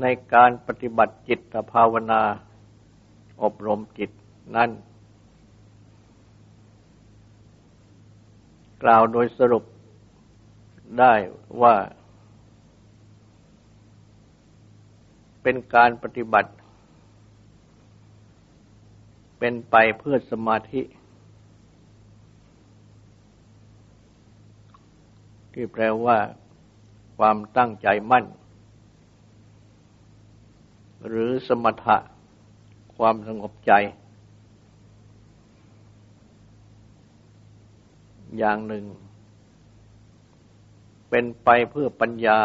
ในการปฏิบัติจิตภาวนา อบรมจิตนั้น กล่าวโดยสรุปได้ว่า เป็นการปฏิบัติ เป็นไปเพื่อสมาธิ ที่แปลว่าความตั้งใจมั่น หรือสมถะความสงบใจ อย่างหนึ่ง เป็นไปเพื่อปัญญา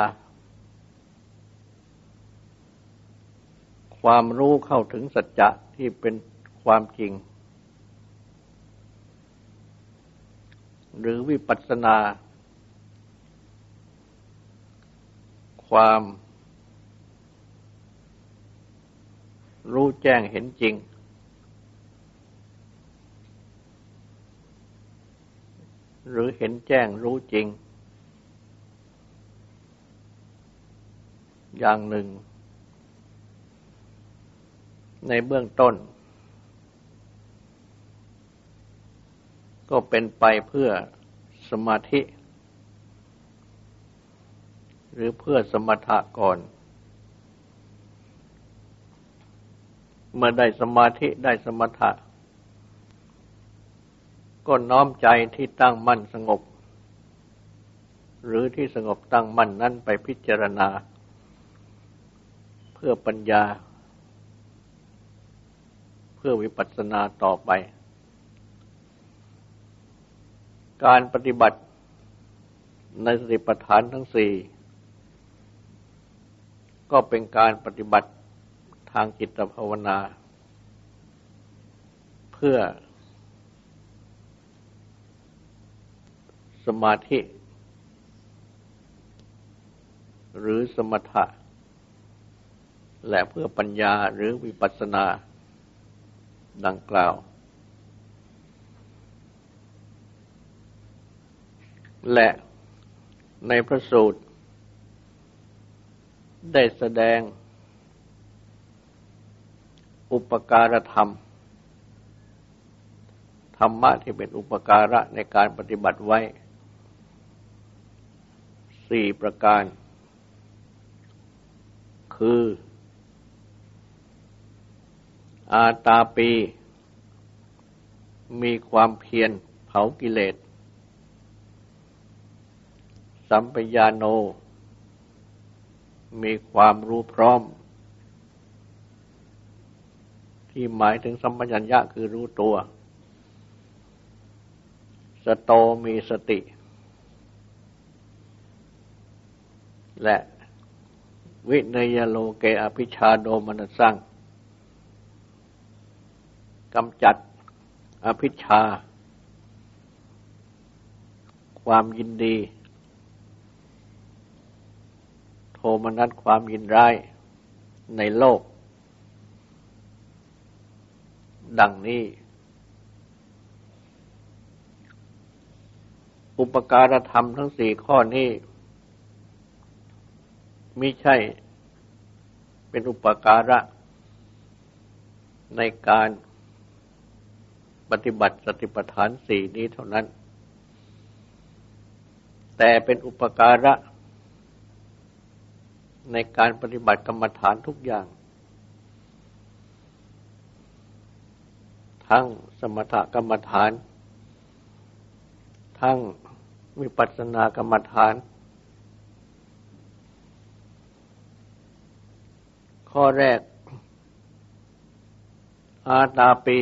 ความรู้เข้าถึงสัจจะที่เป็นความจริง หรือวิปัสสนา ความ รู้แจ้งเห็นจริง หรือเห็นแจ้งรู้จริง อย่างหนึ่ง ในเบื้องต้น ก็เป็นไปเพื่อสมาธิ หรือเพื่อสมถะก่อน เมื่อได้สมาธิได้สมถะ ก็น้อมใจที่ตั้งมั่นสงบ หรือที่สงบตั้งมั่นนั้นไปพิจารณา เพื่อปัญญา เพื่อวิปัสสนาต่อไป การปฏิบัติในสติปัฏฐานทั้งสี่ก็เป็นการปฏิบัติ ทางจิตภาวนา เพื่อ สมาธิ หรือสมถะ และเพื่อปัญญาหรือวิปัสสนา ดังกล่าว และในพระสูตร ได้แสดง อุปการธรรม ธรรมะที่เป็นอุปการะในการปฏิบัติไว้สี่ประการ คือ อาตาปี มีความเพียรเผากิเลส สัมปยาโน มีความรู้พร้อม ที่หมายถึงสัมปชัญญะคือรู้ตัว สโตมีสติ และวิเนยโลเกอภิชาโดมนสังกำจัดอภิชา ความยินดี โทมนัสความยินร้ายในโลก ดังนี้ อุปการธรรมทั้งสี่ข้อนี้มิใช่เป็นอุปการะ ในการปฏิบัติสติปัฏฐานสี่นี้เท่านั้น แต่เป็นอุปการะ ในการปฏิบัติกรรมฐานทุกอย่าง ทั้งสมถกรรมฐาน ทั้งวิปัสสนากรรมฐาน ข้อแรก อาตาปี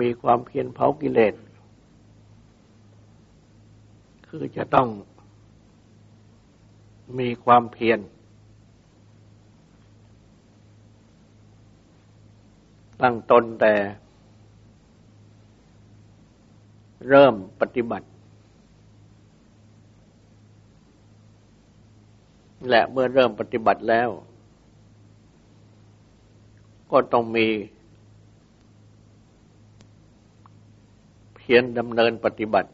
มีความเพียรเผากิเลส คือจะต้องมีความเพียร ตั้งตนแต่ เริ่มปฏิบัติ และเมื่อเริ่มปฏิบัติแล้ว ก็ต้องมี เพียรดำเนินปฏิบัติ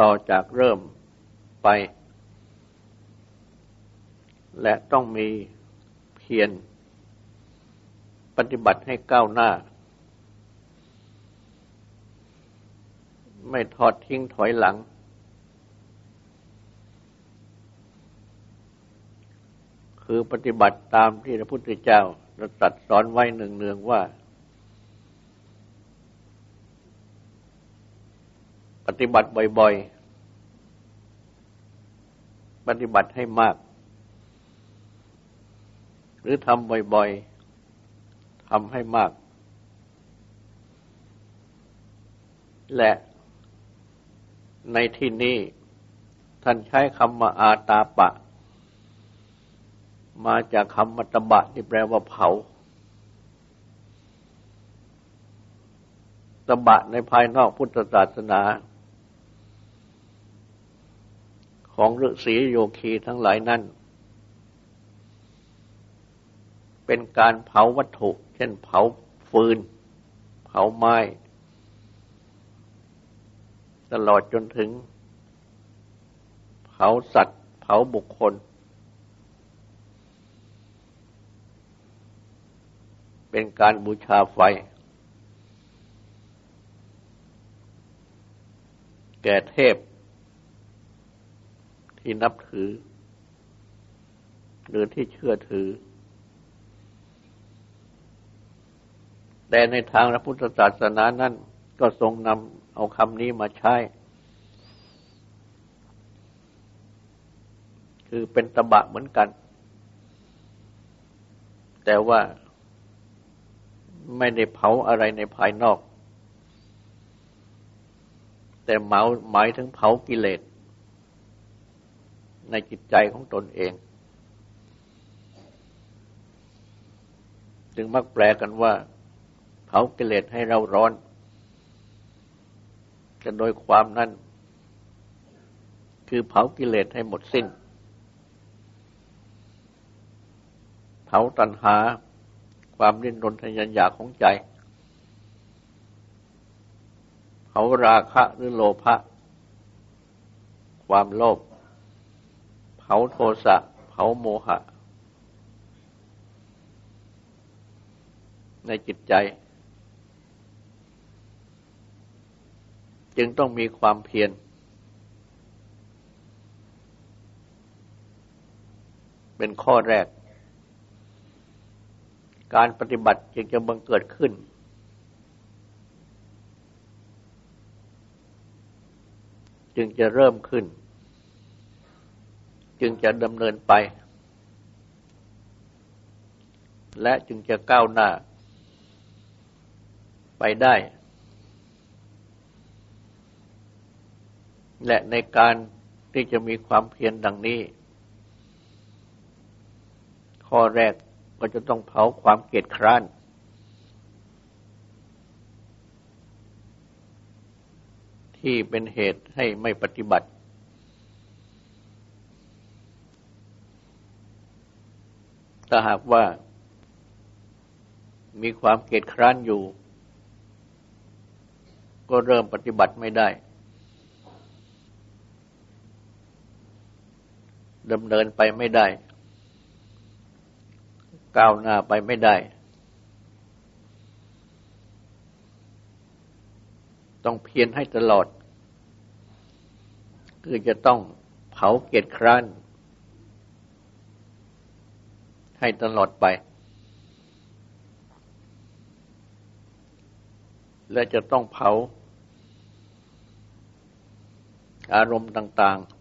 ต่อจากเริ่มไป และต้องมีเพียร ปฏิบัติให้ก้าวหน้า ไม่ทอดทิ้งถอยหลัง คือปฏิบัติตามที่พระพุทธเจ้าตรัสสอนไว้หนึ่งเนืองว่า ปฏิบัติบ่อยๆ ปฏิบัติให้มาก หรือทำบ่อยๆ ทำให้มาก และในที่นี้ท่านใช้คำว่าอาตาปะ มาจากคำมัตบะที่แปลว่าเผาตบะในภายนอกพุทธศาสนา ของฤาษีโยคีทั้งหลายนั้น เป็นการเผาวัตถุ เช่นเผาฟืน เผาไม้ ตลอดจนถึง เผาสัตว์ เผาบุคคล เป็นการบูชาไฟ แก่เทพ ที่นับถือ หรือที่เชื่อถือ แต่ในทางพระพุทธศาสนานั้นก็ทรงนำเอาคำนี้มาใช้ คือเป็นตบะเหมือนกัน แต่ว่าไม่ได้เผาอะไรในภายนอก แต่หมาหมายถึงเผากิเลส ในจิตใจของตนเอง จึงมักแปลกันว่า เผากิเลสให้เราร้อนจะโดยความนั้น คือเผากิเลสให้หมดสิ้น เผาตัณหาความริ้นรนทยันอยากของใจ เผาราคะหรือโลภะความโลภเผาโทสะ เผาโมหะ ในจิตใจ จึงต้องมีความเพียรเป็นข้อแรก การปฏิบัติจึงจะบังเกิดขึ้น จึงจะเริ่มขึ้น จึงจะดำเนินไป และจึงจะก้าวหน้า ไปได้ และในการที่จะมีความเพียรดังนี้ ข้อแรกก็จะต้องเผาความเกียดคร้าน ที่เป็นเหตุให้ไม่ปฏิบัติ ถ้าหากว่า มีความเกียดคร้านอยู่ ก็เริ่มปฏิบัติไม่ได้ ดำเนินไปไม่ได้ ก้าวหน้าไปไม่ได้ ต้องเพียรให้ตลอด คือจะต้องเผาเกียจครั้นให้ตลอดไป และจะต้องเผา อารมณ์ต่าง ๆ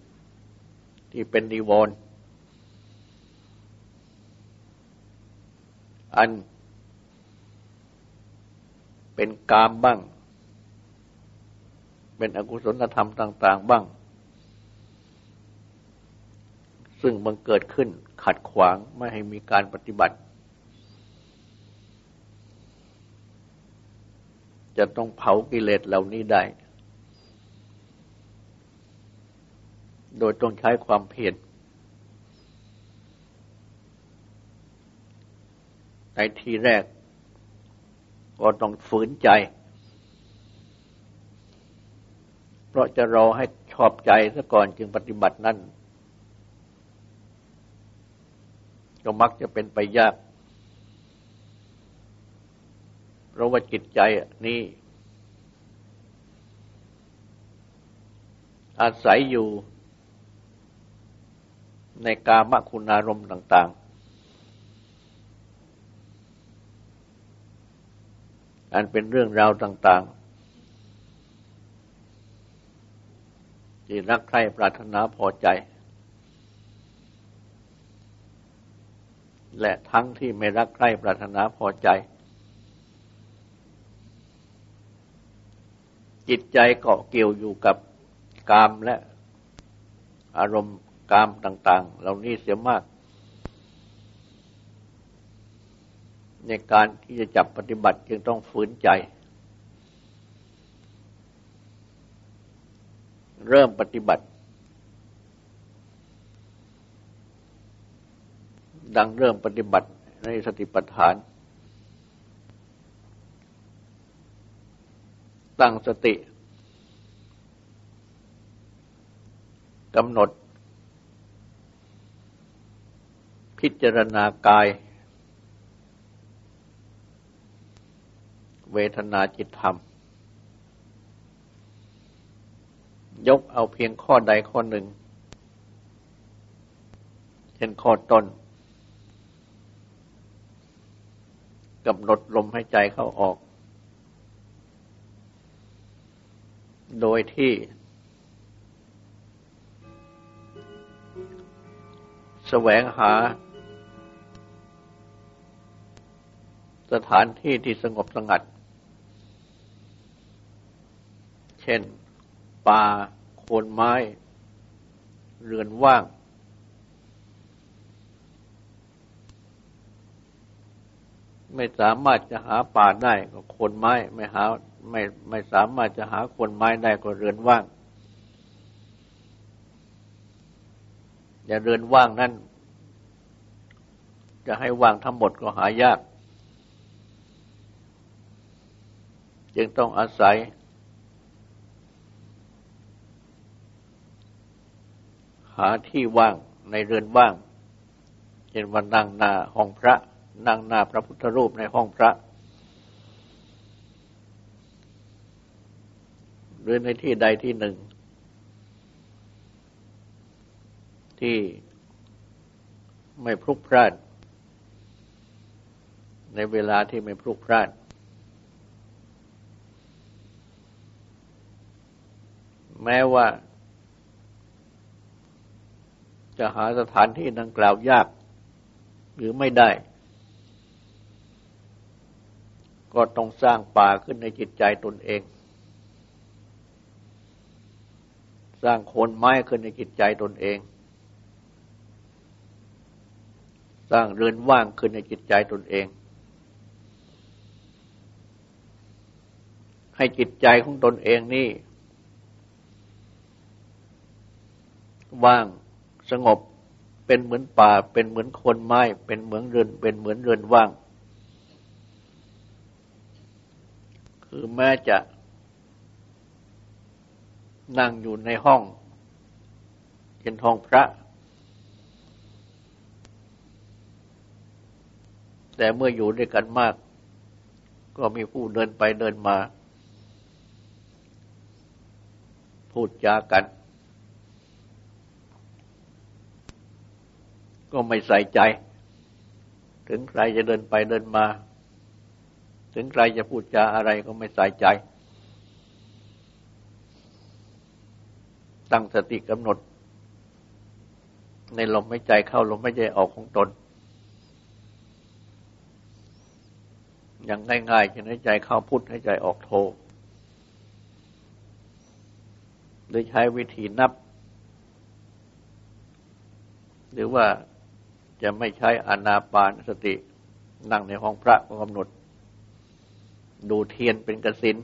ที่เป็นนิวรณ์อันเป็นกามบ้าง เป็นอกุศลธรรมต่าง ๆ บ้าง ซึ่งมันเกิดขึ้นขัดขวางไม่ให้มีการปฏิบัติ จะต้องเผากิเลสเหล่านี้ได้ โดยต้องใช้ความเพียรในทีแรก ก็ต้องฝืนใจ เพราะจะรอให้ชอบใจซะก่อนจึงปฏิบัตินั้นก็มักจะเป็นไปยาก เพราะว่าจิตใจนี้อาศัยอยู่ ในกามคุณารมณ์ต่าง ๆ อันเป็นเรื่องราวต่าง ๆ ที่รักใคร่ปรารถนาพอใจ และทั้งที่ไม่รักใคร่ปรารถนาพอใจ จิตใจเกาะเกี่ยวอยู่กับกามและอารมณ์ กามต่าง ๆ เหล่านี้เสียมาก ในการที่จะจับปฏิบัติจึงต้องฝืนใจ เริ่มปฏิบัติ ดังเริ่มปฏิบัติในสติปัฏฐาน ตั้งสติกำหนด พิจารณากาย เวทนาจิตธรรม ยกเอาเพียงข้อใดข้อหนึ่ง เช่นข้อต้นกำหนดลมหายใจเข้าออก โดยที่แสวงหา สถานที่ที่สงบสงัด เช่น ป่า โคนไม้ เรือนว่าง ไม่สามารถจะหาป่าได้ก็โคนไม้ ไม่หา ไม่ไม่สามารถจะหาโคนไม้ได้ก็เรือนว่างอย่าเรือนว่างนั้นจะให้ว่างทั้งหมดก็หายาก จึงต้องอาศัย หาที่ว่างในเรือนว่างเช่นวันนั่งหน้าห้องพระ นั่งหน้าพระพุทธรูปในห้องพระ หรือในที่ใดที่หนึ่ง ที่ไม่พลุกพล่านในเวลาที่ไม่พลุกพล่าน แม้ว่า จะหาสถานที่ดังกล่าวยาก หรือไม่ได้ ก็ต้องสร้างป่าขึ้นในจิตใจตนเอง สร้างโคนไม้ขึ้นในจิตใจตนเอง สร้างเรือนว่างขึ้นในจิตใจตนเองให้จิตใจของตนเองนี่ ว่างสงบ เป็นเหมือนป่า เป็นเหมือนคนไม้ เป็นเหมือนเรือนเป็นเหมือนเรือนว่าง คือแม้จะ นั่งอยู่ในห้องเป็นห้องพระ แต่เมื่ออยู่ด้วยกันมาก ก็มีผู้เดินไปเดินมา พูดจากัน ก็ไม่ใส่ใจ ถึงใครจะเดินไปเดินมา ถึงใครจะพูดจาอะไรก็ไม่ใส่ใจ ตั้งสติกำหนด ในลมหายใจเข้าลมหายใจออกของตน อย่างง่ายๆจะให้ใจเข้าพุทธให้ใจออกโทหรือใช้วิธีนับ หรือว่า จะไม่ใช้อนาปานสติ นั่งในห้องพระก็กำหนด ดูเทียนเป็นกสิน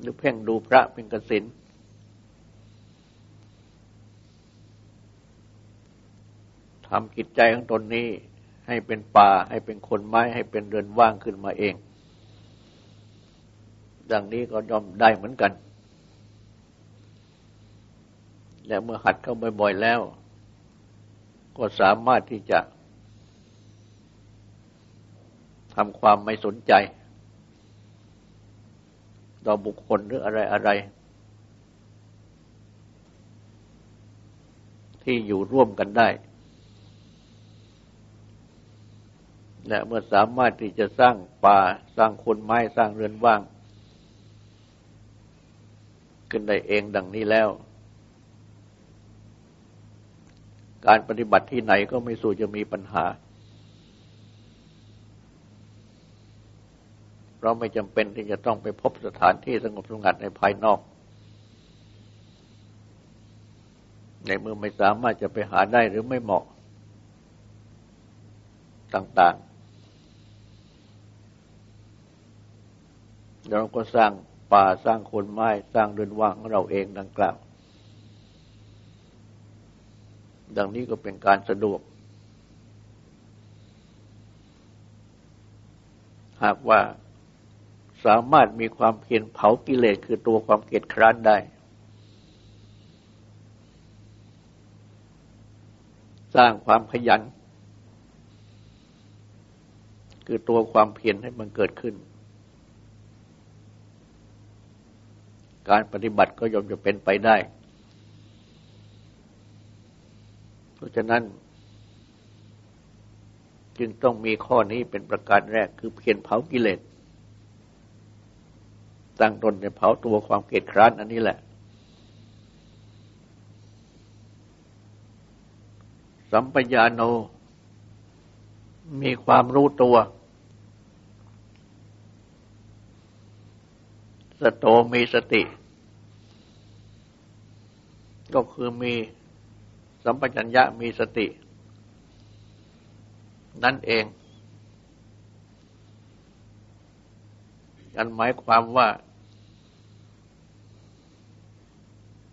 หรือเพ่งดูพระเป็นกสินทำกิจใจของตนนี้ให้เป็นป่าให้เป็นคนไม้ให้เป็นเรือนว่างขึ้นมาเอง ดังนี้ก็ย่อมได้เหมือนกัน และเมื่อหัดเข้าบ่อยๆแล้ว ก็สามารถที่จะทำความไม่สนใจ ต่อบุคคลหรืออะไรอะไร ที่อยู่ร่วมกันได้ และเมื่อสามารถที่จะสร้างป่าสร้างคนไม้สร้างเรือนว่าง ขึ้นได้เองดังนี้แล้ว การปฏิบัติที่ไหนก็ไม่สู้จะมีปัญหา เราไม่จำเป็นที่จะต้องไปพบสถานที่สงบสงัดในภายนอก ในเมื่อไม่สามารถจะไปหาได้หรือไม่เหมาะ ต่างๆ เราก็สร้างป่าสร้างคนไม้สร้างเรือนว่างของเราเองดังกล่าว ดังนี้ก็เป็นการสะดวก หากว่าสามารถมีความเพียรเผากิเลสคือตัวความเกียดคร้านได้ สร้างความขยัน คือตัวความเพียรให้มันเกิดขึ้น การปฏิบัติก็ย่อมจะเป็นไปได้ เพราะฉะนั้น จึงต้องมีข้อนี้เป็นประการแรกคือเพียรเผากิเลสตั้งตนในเผาตัวความเกลียดคร้านอันนี้แหละ สัมปญาโน มีความรู้ตัว สโตมีสติ ก็คือมี สัมปชัญญะมีสติ นั่นเองอันหมายความว่า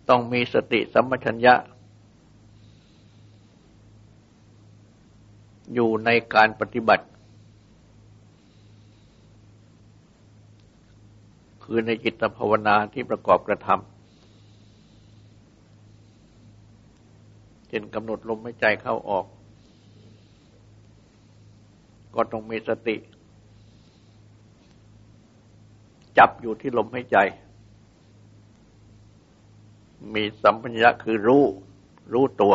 ต้องมีสติสัมปชัญญะ อยู่ในการปฏิบัติ คือในจิตภาวนาที่ประกอบกระทำ เช่นกำหนดลมหายใจเข้าออก ก็ต้องมีสติ จับอยู่ที่ลมหายใจ มีสัมปัญญะคือรู้ รู้ตัว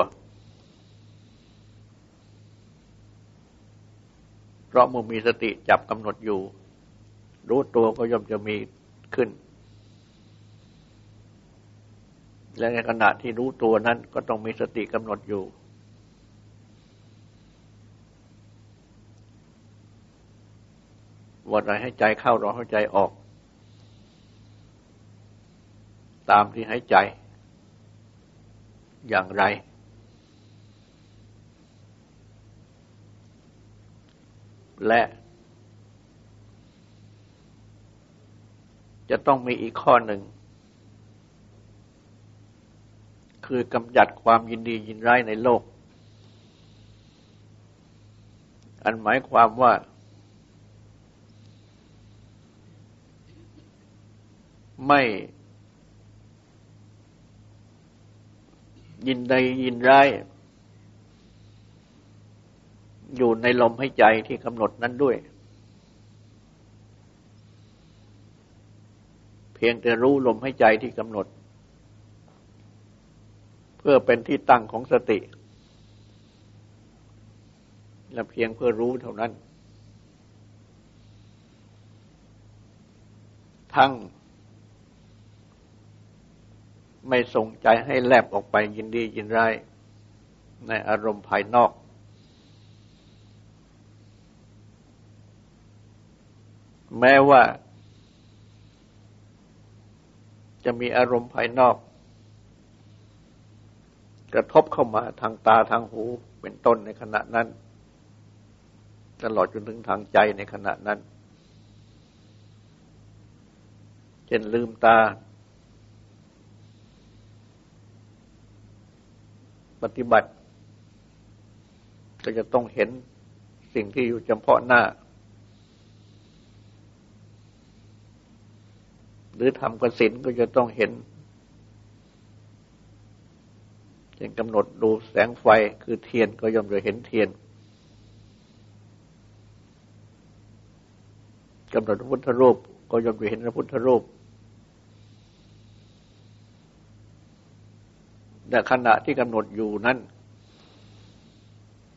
เพราะเมื่อมีสติจับกำหนดอยู่ รู้ตัวก็ย่อมจะมีขึ้น และในขณะที่รู้ตัวนั้นก็ต้องมีสติกำหนดอยู่ว่าเราให้ใจเข้าเราให้ใจออก ตามที่ให้ใจ อย่างไร และจะต้องมีอีกข้อหนึ่ง คือกำจัดความยินดียินร้ายในโลก อันหมายความว่า ไม่ยินใดยินร้าย อยู่ในลมให้ใจที่กำหนดนั้นด้วย เพียงแต่รู้ลมให้ใจที่กำหนด พื่อเป็นที่ตั้งของสติ และเพียงเพื่อรู้เท่านั้น ทั้ง ไม่ส่งใจให้แลบออกไปยินดียินร้ายในอารมณ์ภายนอก แม้ว่า จะมีอารมณ์ภายนอก กระทบเข้ามาทางตาทางหูเป็นต้นในขณะนั้น ตลอดจนถึงทางใจในขณะนั้น เช่นลืมตา ปฏิบัติ ก็จะต้องเห็นสิ่งที่อยู่เฉพาะหน้า หรือทำกสินก็จะต้องเห็น เช่นกำหนดดูแสงไฟคือเทียนก็ย่อมจะเห็นเทียนกำหนดพระพุทธรูป ก็ย่อมจะเห็นพระพุทธรูปแต่ขณะที่กำหนดอยู่นั้น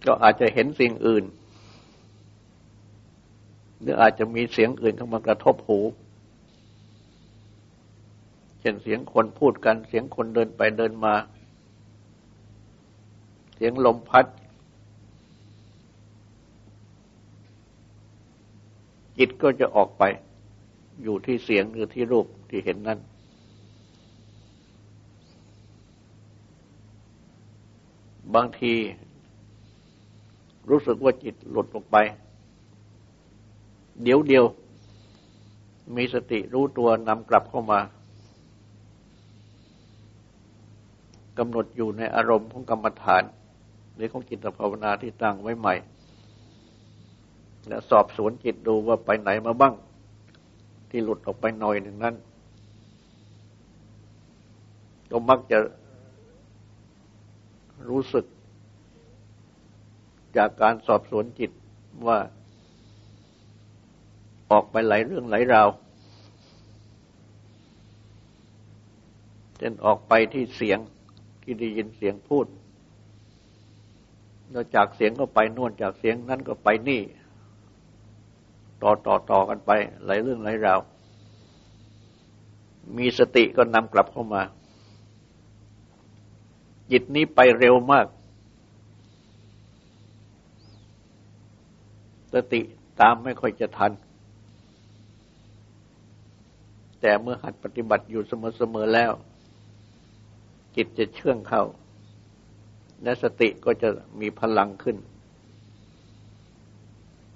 ก็อาจจะเห็นสิ่งอื่น หรืออาจจะมีเสียงอื่นเข้ามากระทบหูเช่นเสียงคนพูดกันเสียงคนเดินไปเดินมา เสียงลมพัด จิตก็จะออกไป อยู่ที่เสียงหรือที่รูปที่เห็นนั้นบางที รู้สึกว่าจิตหลุดออกไป เดี๋ยวเดียว มีสติรู้ตัวนำกลับเข้ามากำหนดอยู่ในอารมณ์ของกรรมฐาน หรือของจิตภาวนาที่ตั้งไว้ใหม่ และสอบสวนจิตดูว่าไปไหนมาบ้าง ที่หลุดออกไปหน่อยหนึ่งนั้น ก็มักจะรู้สึก จากการสอบสวนจิตว่าออกไปหลายเรื่องหลายราวเช่นออกไปที่เสียงที่ได้ยินเสียงพูด แล้วจากเสียงก็ไปนวนจากเสียงนั้นก็ไปนี่ ต่อต่อต่อกันไป หลายเรื่องหลายราวมีสติก็นำกลับเข้ามา จิตนี้ไปเร็วมาก สติตามไม่ค่อยจะทัน แต่เมื่อหัดปฏิบัติอยู่เสมอๆแล้ว จิตจะเชื่องเข้า และสติก็จะมีพลังขึ้น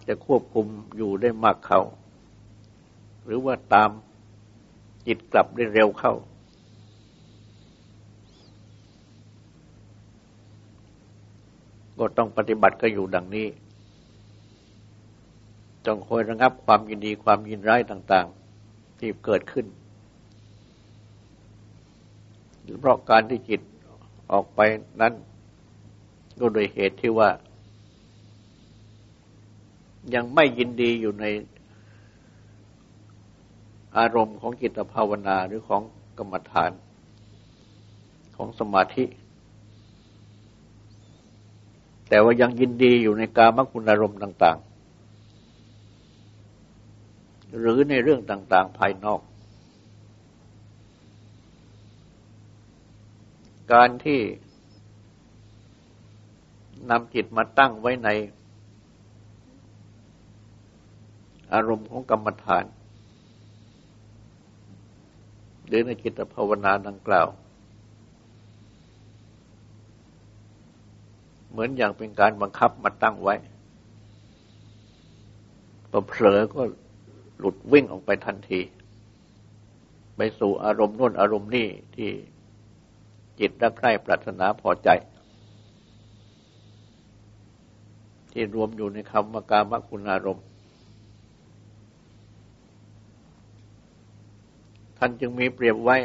จะควบคุมอยู่ได้มากเข้า หรือว่าตามจิตกลับได้เร็วเข้า ก็ต้องปฏิบัติก็อยู่ดังนี้ต้องคอยระงับความยินดีความยินร้ายต่าง ๆ ที่เกิดขึ้น เพราะการที่จิตออกไปนั้น ก็โดยเหตุที่ว่า ยังไม่ยินดีอยู่ในอารมณ์ของจิตภาวนาหรือของกรรมฐานของสมาธิ แต่ว่ายังยินดีอยู่ในกามคุณอารมณ์ต่าง ๆ หรือในเรื่องต่าง ๆ ภายนอก การที่ นำจิตมาตั้งไว้ใน อารมณ์ของกรรมฐาน หรือในจิตภาวนาดังกล่าว เหมือนอย่างเป็นการบังคับมาตั้งไว้พอเผลอก็หลุดวิ่งออกไปทันที ไปสู่อารมณ์นู่นอารมณ์นี่ที่จิตรักใคร่ปรารถนาพอใจ ที่รวมอยู่ในคำว่ากามคุณอารมณ์ ท่านจึงมีเปรียบไว้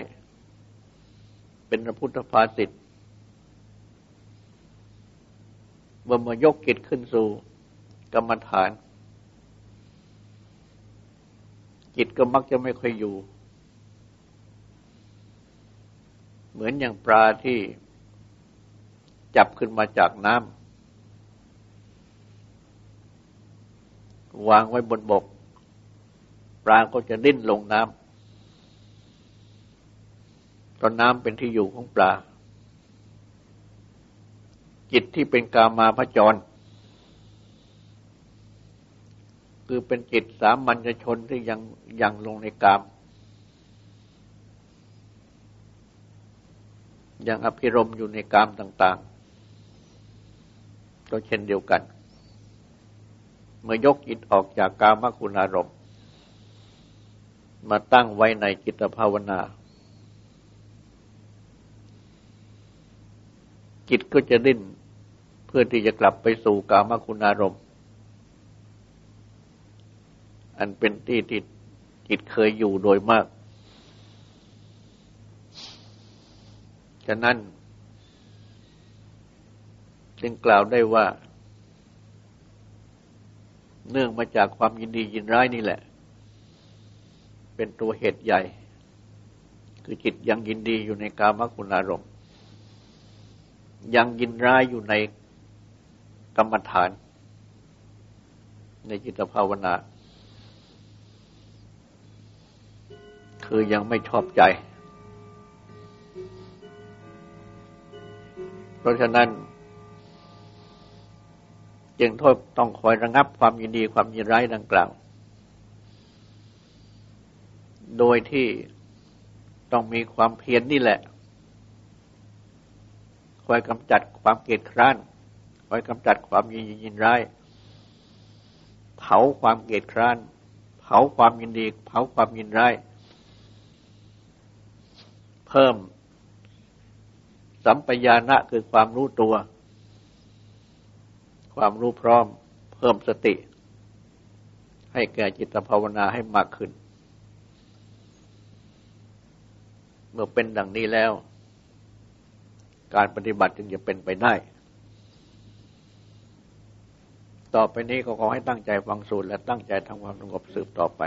เป็นพระพุทธภาษิตว่ามายกกิจขึ้นสู่กรรมฐาน จิตก็มักจะไม่ค่อยอยู่ เหมือนอย่างปลาที่จับขึ้นมาจากน้ำ วางไว้บนบก ปลาก็จะดิ้นลงน้ราะน้ำเป็นที่อยู่ของปลา จิตที่เป็นกามาพจร คือเป็นจิตสามัญชนที่ยังยังลงในกาม ยังอภิรมอยู่ในกามต่าง ๆ ก็เช่นเดียวกัน เมื่อยกจิตออกจากกามคุณอารมณ์ มาตั้งไว้ในจิตภาวนา จิตก็จะดิ้นเพื่อที่จะกลับไปสู่กามคุณอารมณ์ อันเป็นที่ที่จิตเคยอยู่โดยมาก ฉะนั้น จึงกล่าวได้ว่า เนื่องมาจากความยินดียินร้ายนี่แหละ เป็นตัวเหตุใหญ่ คือจิตยังยินดีอยู่ในกามคุณอารมณ์ ยังยินร้ายอยู่ในกรรมฐาน ในจิตภาวนา คือยังไม่ชอบใจ เพราะฉะนั้น จึงโทษต้องคอยระงับความยินดีความยินร้ายดังกล่าว โดยที่ต้องมีความเพียรนนี่แหละ คอยกำจัดความเกลียดคร้าน คอยกำจัดความยินยินร้าย เผาความเกลียดคร้าน เผาความยินดี เผาความยินร้าย เพิ่มสัมปญานะคือความรู้ตัว ความรู้พร้อม เพิ่มสติ ให้แก่จิตภาวนาให้มากขึ้น เมื่อเป็นดังนี้แล้ว การปฏิบัติจึงจะเป็นไปได้ ต่อไปนี้ก็ขอให้ตั้งใจฟังสูตรและตั้งใจทำความสงบสืบต่อไป